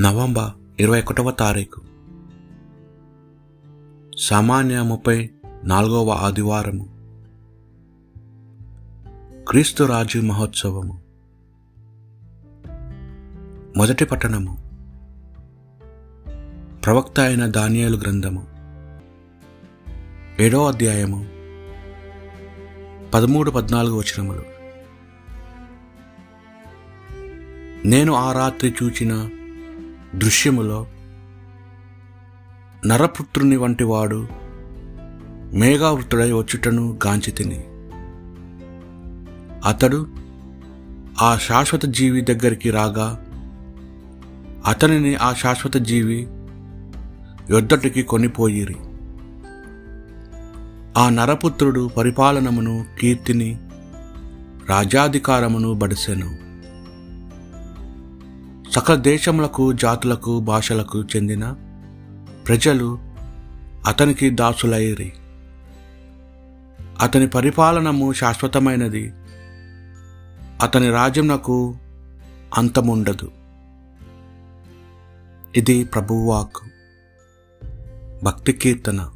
November ఇరవై ఒకటవ తారీఖు. సామాన్య ముప్పై నాలుగవ ఆదివారము. క్రీస్తు రాజు మహోత్సవము. మొదటి పట్టణము. ప్రవక్త అయిన దానియేలు గ్రంథము. ఏడో అధ్యాయము. పదమూడు పద్నాలుగు వచనములు. నేను ఆ రాత్రి చూచిన దృశ్యములో నరపుత్రుని వంటి వాడు మేఘావృతుడై వచ్చుటను గాంచి తిని. అతడు ఆ శాశ్వత జీవి దగ్గరికి రాగా అతనిని ఆ శాశ్వత జీవి యొద్దటికి కొనిపోయిరి. ఆ నరపుత్రుడు పరిపాలనమును కీర్తిని రాజ్యాధికారమును బడిసెను. సకల దేశములకు జాతులకు భాషలకు చెందిన ప్రజలు అతనికి దాసులైరి అతని పరిపాలనము శాశ్వతమైనది. అతని రాజ్యమునకు అంతముండదు. ఇది ప్రభువాక్ భక్తి కీర్తన.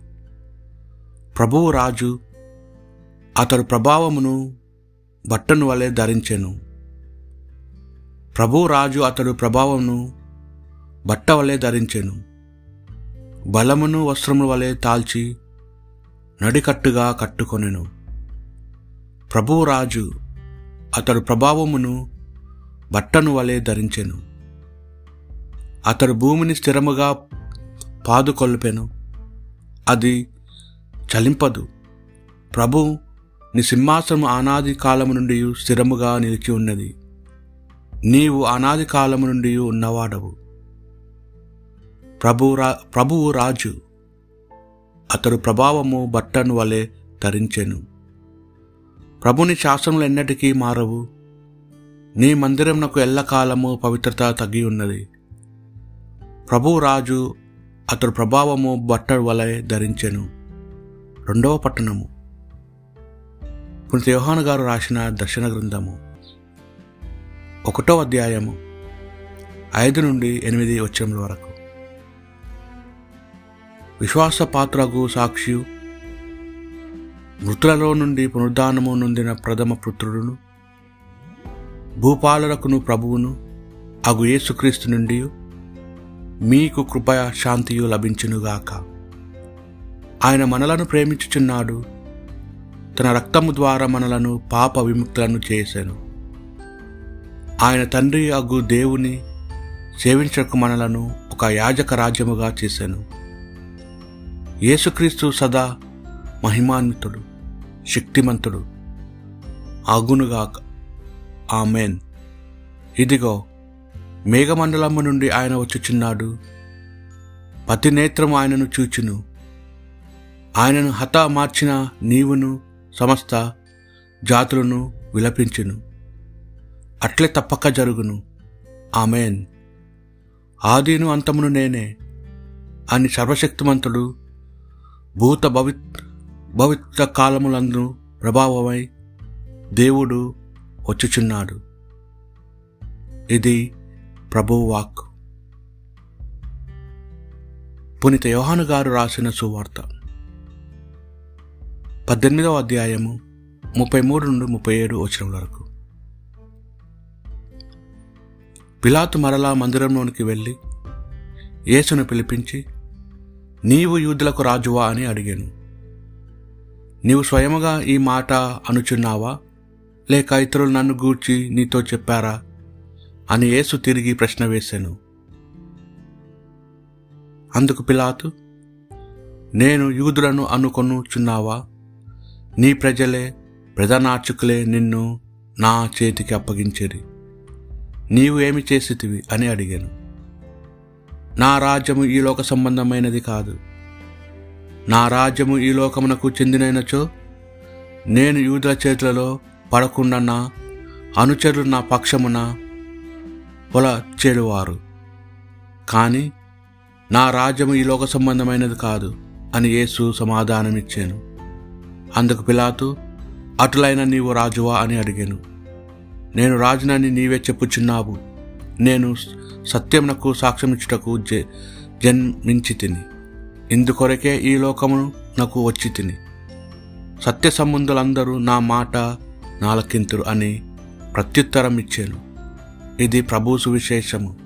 ప్రభువు రాజు అతడు ప్రభావమును బట్టను వలె ధరించెను. ప్రభు రాజు అతడు ప్రభావమును బట్ట వలె ధరించెను. బలమును వస్త్రము వలె తాల్చి నడికట్టుగా కట్టుకొనెను. ప్రభురాజు అతడు ప్రభావమును బట్టను వలె ధరించెను. అతడు భూమిని స్థిరముగా పాదుకొల్పెను. అది చలింపదు. ప్రభు నీ సింహాసనం అనాది కాలము నుండి స్థిరముగా నిలిచి ఉన్నది. నీవు అనాది కాలము నుండి ఉన్నవాడవు. ప్రభు రా ప్రభువు రాజు. అతడు ప్రభావము బట్టను వలె ధరించెను. ప్రభుని శాసనములు ఎన్నటికీ మారవు. నీ మందిరంనకు ఎల్లకాలము పవిత్రత తగ్గి ఉన్నది. ప్రభువు రాజు అతడు ప్రభావము బట్ట వలె ధరించెను. రెండవ పట్టణము. పునిత యోహాను గారు రాసిన దర్శన గ్రంథము. ఒకటో అధ్యాయము ఐదు నుండి ఎనిమిది వచ్చముల వరకు. విశ్వాసపాత్రకు సాక్షి మృతులలో నుండి పునరుద్ధానము నొందిన ప్రథమ పుత్రుడును భూపాలకును ప్రభువును అగు యేసుక్రీస్తు నుండి మీకు కృపయ శాంతియు లభించునుగాక ఆయన మనలను ప్రేమించుచున్నాడు తన రక్తము ద్వారా మనలను పాప విముక్తులను చేశాను ఆయన తండ్రి అగు దేవుని సేవించక మనలను ఒక యాజక రాజ్యముగా చేశాను. యేసుక్రీస్తు సదా మహిమాన్వితుడు శక్తిమంతుడు. అగునుగాక ఆమెన్. ఇదిగో మేఘమండలము నుండి ఆయన వచ్చుచున్నాడు. ప్రతి నేత్రము ఆయనను చూచును. ఆయనను హత మార్చిన నీవును సమస్త జాతులను విలపించును. అట్లే తప్పక జరుగును. ఆమెన్. ఆదిను అంతమును నేనే. అని సర్వశక్తిమంతుడు భూత భవిత్ భవిత్వ కాలములందు ప్రభావమై దేవుడు వచ్చుచున్నాడు. ఇది ప్రభువాక్ పునిత యోహాను గారు రాసిన సువార్త. పద్దెనిమిదవ అధ్యాయము ముప్పై మూడు నుండి ముప్పై ఏడు వచ్చిన వరకు. పిలాతు మరలా మందిరంలోనికి వెళ్ళి యేసును పిలిపించి నీవు యూదులకు రాజువా? అని అడిగాను. నీవు స్వయముగా ఈ మాట అనుచున్నావా? లేక ఇతరులు నన్ను గూర్చి నీతో చెప్పారా? అని యేసు తిరిగి ప్రశ్న వేశాను. అందుకు పిలాతు నేను యూదులను అనుకొనుచున్నావా? నీ ప్రజలే ప్రధానార్చకులే నిన్ను నా చేతికి అప్పగించేది. నీవు ఏమి చేసితివి? అని అడిగాను. నా రాజ్యము ఈ లోక సంబంధమైనది కాదు. నా రాజ్యము ఈ లోకమునకు చెందినచో నేను యూదుల చేతులలో పడకుండా నా అనుచరులు నా పక్షమున పొల చెడువారు కానీ నా రాజ్యము ఈ లోక సంబంధమైనది కాదు అని యేసు సమాధానమిచ్చాను. అందుకు పిలాతు అటులైన నీవు రాజువా అని అడిగాను. నేను రాజునని నీవే చెప్పుచున్నావు. నేను సత్యమునకు సాక్ష్యమిచ్చుటకు జ జన్మించి తిని ఇందుకొరకే ఈ లోకమును నాకు వచ్చి తిని సత్య సంబంధులందరూ నా మాట నాలకింతురు అని ప్రత్యుత్తరం ఇచ్చాను ఇది ప్రభు సువిశేషము.